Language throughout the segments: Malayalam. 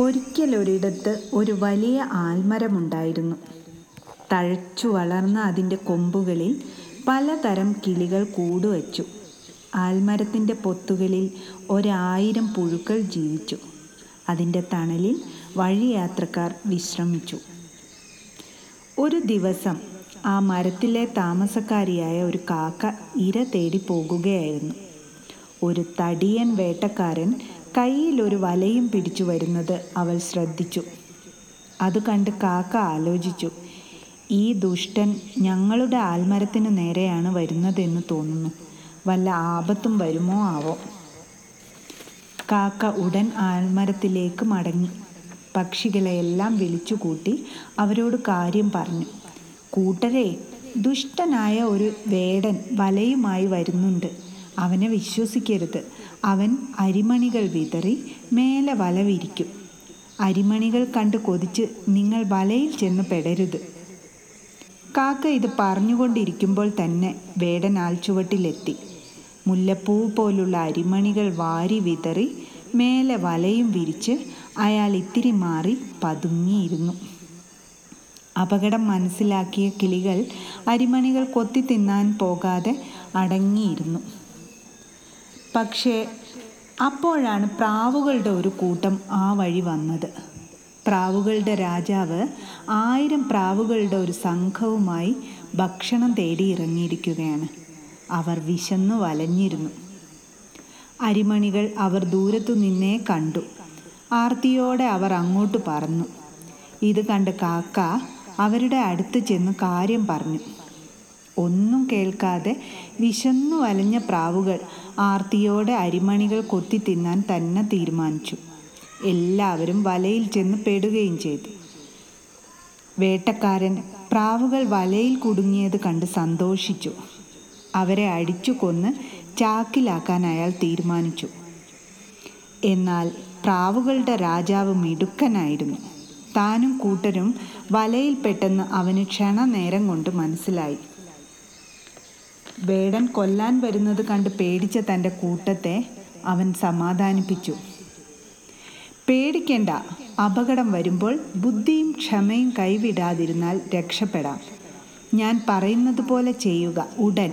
ഒരിക്കലൊരിടത്ത് ഒരു വലിയ ആൽമരമുണ്ടായിരുന്നു. തഴച്ചു വളർന്ന അതിന്റെ കൊമ്പുകളിൽ പലതരം കിളികൾ കൂടുവച്ചു. ആൽമരത്തിന്റെ പൊത്തുകളിൽ ഒരായിരം പുഴുക്കൾ ജീവിച്ചു. അതിന്റെ തണലിൽ വഴിയാത്രക്കാർ വിശ്രമിച്ചു. ഒരു ദിവസം ആ മരത്തിലെ താമസക്കാരിയായ ഒരു കാക്ക ഇര തേടി പോകുകയായിരുന്നു. ഒരു തടിയൻ വേട്ടക്കാരൻ കയ്യിൽ ഒരു വലയും പിടിച്ചു വരുന്നത് അവൾ ശ്രദ്ധിച്ചു. അത് കണ്ട് കാക്ക ആലോചിച്ചു. ഈ ദുഷ്ടൻ ഞങ്ങളുടെ ആൽമരത്തിനു നേരെയാണ് വരുന്നതെന്ന് തോന്നുന്നു. വല്ല ആപത്തും വരുമോ ആവോ? കാക്ക ഉടൻ ആൽമരത്തിലേക്ക് മടങ്ങി. പക്ഷികളെയെല്ലാം വിളിച്ചുകൂട്ടി അവരോട് കാര്യം പറഞ്ഞു. കൂട്ടരെ ദുഷ്ടനായ ഒരു വേടൻ വലയുമായി വരുന്നുണ്ട്. അവനെ വിശ്വസിക്കരുത്. അവൻ അരിമണികൾ വിതറി മേലെ വല വിരിക്കും അരിമണികൾ കണ്ട് കൊതിച്ച് നിങ്ങൾ വലയിൽ ചെന്ന് പെടരുത്. കാക്ക ഇത് പറഞ്ഞുകൊണ്ടിരിക്കുമ്പോൾ തന്നെ വേടൻ ആൽച്ചുവട്ടിലെത്തി മുല്ലപ്പൂ പോലുള്ള അരിമണികൾ വാരി വിതറി മേലെ വലയും വിരിച്ച് അയാൾ ഇത്തിരി മാറി പതുങ്ങിയിരുന്നു. അപകടം മനസ്സിലാക്കിയ കിളികൾ അരിമണികൾ കൊത്തി തിന്നാൻ പോകാതെ അടങ്ങിയിരുന്നു. പക്ഷേ അപ്പോഴാണ് പ്രാവുകളുടെ ഒരു കൂട്ടം ആ വഴി വന്നത്. പ്രാവുകളുടെ രാജാവ് ആയിരം പ്രാവുകളുടെ ഒരു സംഘവുമായി ഭക്ഷണം തേടി ഇറങ്ങിയിരിക്കുകയാണ് അവർ വിശന്നു വലഞ്ഞിരുന്നു. അരിമണികൾ അവർ ദൂരത്തു നിന്നേ കണ്ടു. ആർത്തിയോടെ അവർ അങ്ങോട്ട് പറഞ്ഞു ഇത് കണ്ട് കാക്ക അവരുടെ അടുത്ത് ചെന്ന് കാര്യം പറഞ്ഞു. ഒന്നും കേൾക്കാതെ വിശന്നു വലഞ്ഞ പ്രാവുകൾ ആർത്തിയോടെ അരിമണികൾ കൊത്തി തിന്നാൻ തന്നെ തീരുമാനിച്ചു. എല്ലാവരും വലയിൽ ചെന്ന് പെടുകയും ചെയ്തു. വേട്ടക്കാരൻ പ്രാവുകൾ വലയിൽ കുടുങ്ങിയത് കണ്ട് സന്തോഷിച്ചു. അവരെ അടിച്ചു കൊന്ന് ചാക്കിലാക്കാൻ അയാൾ തീരുമാനിച്ചു. എന്നാൽ പ്രാവുകളുടെ രാജാവ് മിടുക്കനായിരുന്നു. താനും കൂട്ടരും വലയിൽ വലയിൽപ്പെട്ടെന്ന് അവന് ക്ഷണനേരം കൊണ്ട് മനസ്സിലായി. വേടൻ കൊല്ലാൻ വരുന്നത് കണ്ട് പേടിച്ച തന്റെ കൂട്ടത്തെ അവൻ സമാധാനിപ്പിച്ചു. പേടിക്കേണ്ട അപകടം വരുമ്പോൾ ബുദ്ധിയും ക്ഷമയും കൈവിടാതിരുന്നാൽ രക്ഷപ്പെടാം. ഞാൻ പറയുന്നത് പോലെ ചെയ്യുക ഉടൻ.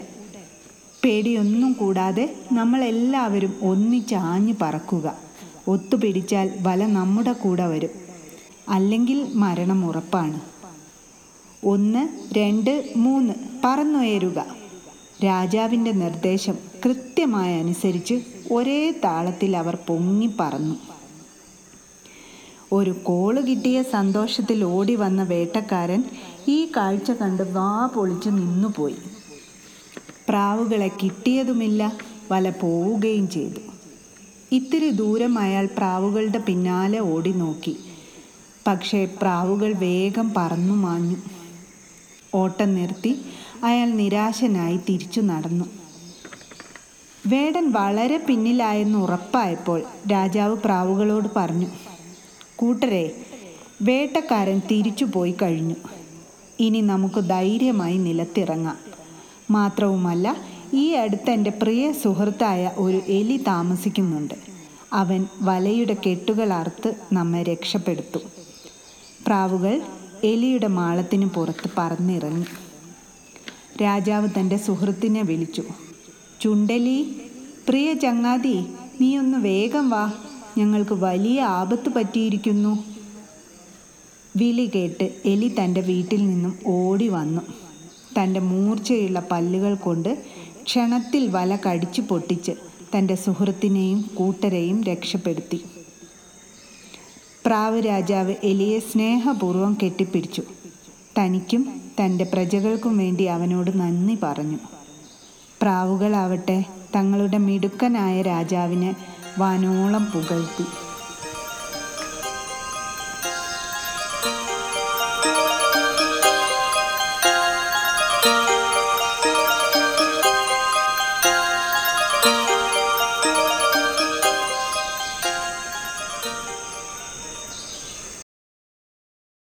പേടിയൊന്നും കൂടാതെ നമ്മളെല്ലാവരും ഒന്നിച്ച് ആഞ്ഞു പറക്കുക. ഒത്തുപിടിച്ചാൽ വല നമ്മുടെ കൂടെ വരും. അല്ലെങ്കിൽ മരണം ഉറപ്പാണ്. ഒന്ന് രണ്ട് മൂന്ന്. പറന്നുയരുക. രാജാവിന്റെ നിർദ്ദേശം കൃത്യമായി അനുസരിച്ച് ഒരേ താളത്തിൽ അവർ പൊങ്ങി പറന്നു. ഒരു കോൾ കിട്ടിയ സന്തോഷത്തിൽ ഓടി വന്ന വേട്ടക്കാരൻ ഈ കാഴ്ച കണ്ട് വാ പൊളിച്ച് നിന്നുപോയി. പ്രാവുകളെ കിട്ടിയതുമില്ല വല പോവുകയും ചെയ്തു. ഇത്തിരി ദൂരം അയാൾ പ്രാവുകളുടെ പിന്നാലെ ഓടി നോക്കി. പക്ഷേ പ്രാവുകൾ വേഗം പറന്നു മാഞ്ഞു. ഓട്ടം നിർത്തി അയാൾ നിരാശനായി തിരിച്ചു നടന്നു. വേടൻ വളരെ പിന്നിലായെന്ന് ഉറപ്പായപ്പോൾ രാജാവ് പ്രാവുകളോട് പറഞ്ഞു കൂട്ടരെ വേട്ടക്കാരൻ തിരിച്ചു പോയി കഴിഞ്ഞു. ഇനി നമുക്ക് ധൈര്യമായി നിലത്തിറങ്ങാം. മാത്രവുമല്ല ഈ അടുത്ത് എന്റെ പ്രിയ സുഹൃത്തായ ഒരു എലി താമസിക്കുന്നുണ്ട്. അവൻ വലയുടെ കെട്ടുകൾ അറുത്ത് നമ്മെ രക്ഷപ്പെടുത്തും. പ്രാവുകൾ എലിയുടെ മാളത്തിന് പുറത്ത് പറന്നിറങ്ങി. രാജാവ് തന്റെ സുഹൃത്തിനെ വിളിച്ചു. ചുണ്ടലി പ്രിയ ചങ്ങാതി നീ ഒന്ന് വേഗം വാ. ഞങ്ങൾക്ക് വലിയ ആപത്ത് പറ്റിയിരിക്കുന്നു. വിളി കേട്ട് എലി തന്റെ വീട്ടിൽ നിന്നും ഓടി വന്നു. തന്റെ മൂർച്ചയുള്ള പല്ലുകൾ കൊണ്ട് ക്ഷണത്തിൽ വല കടിച്ചു പൊട്ടിച്ച് തന്റെ സുഹൃത്തിനെയും കൂട്ടരെയും രക്ഷപ്പെടുത്തി. പ്രാവ് രാജാവ് എലിയെ സ്നേഹപൂർവം കെട്ടിപ്പിടിച്ചു. തനിക്കും തന്റെ പ്രജകൾക്കും വേണ്ടി അവനോട് നന്ദി പറഞ്ഞു. പ്രാവുകളാവട്ടെ തങ്ങളുടെ മിടുക്കനായ രാജാവിനെ വാനോളം പുകഴ്ത്തി.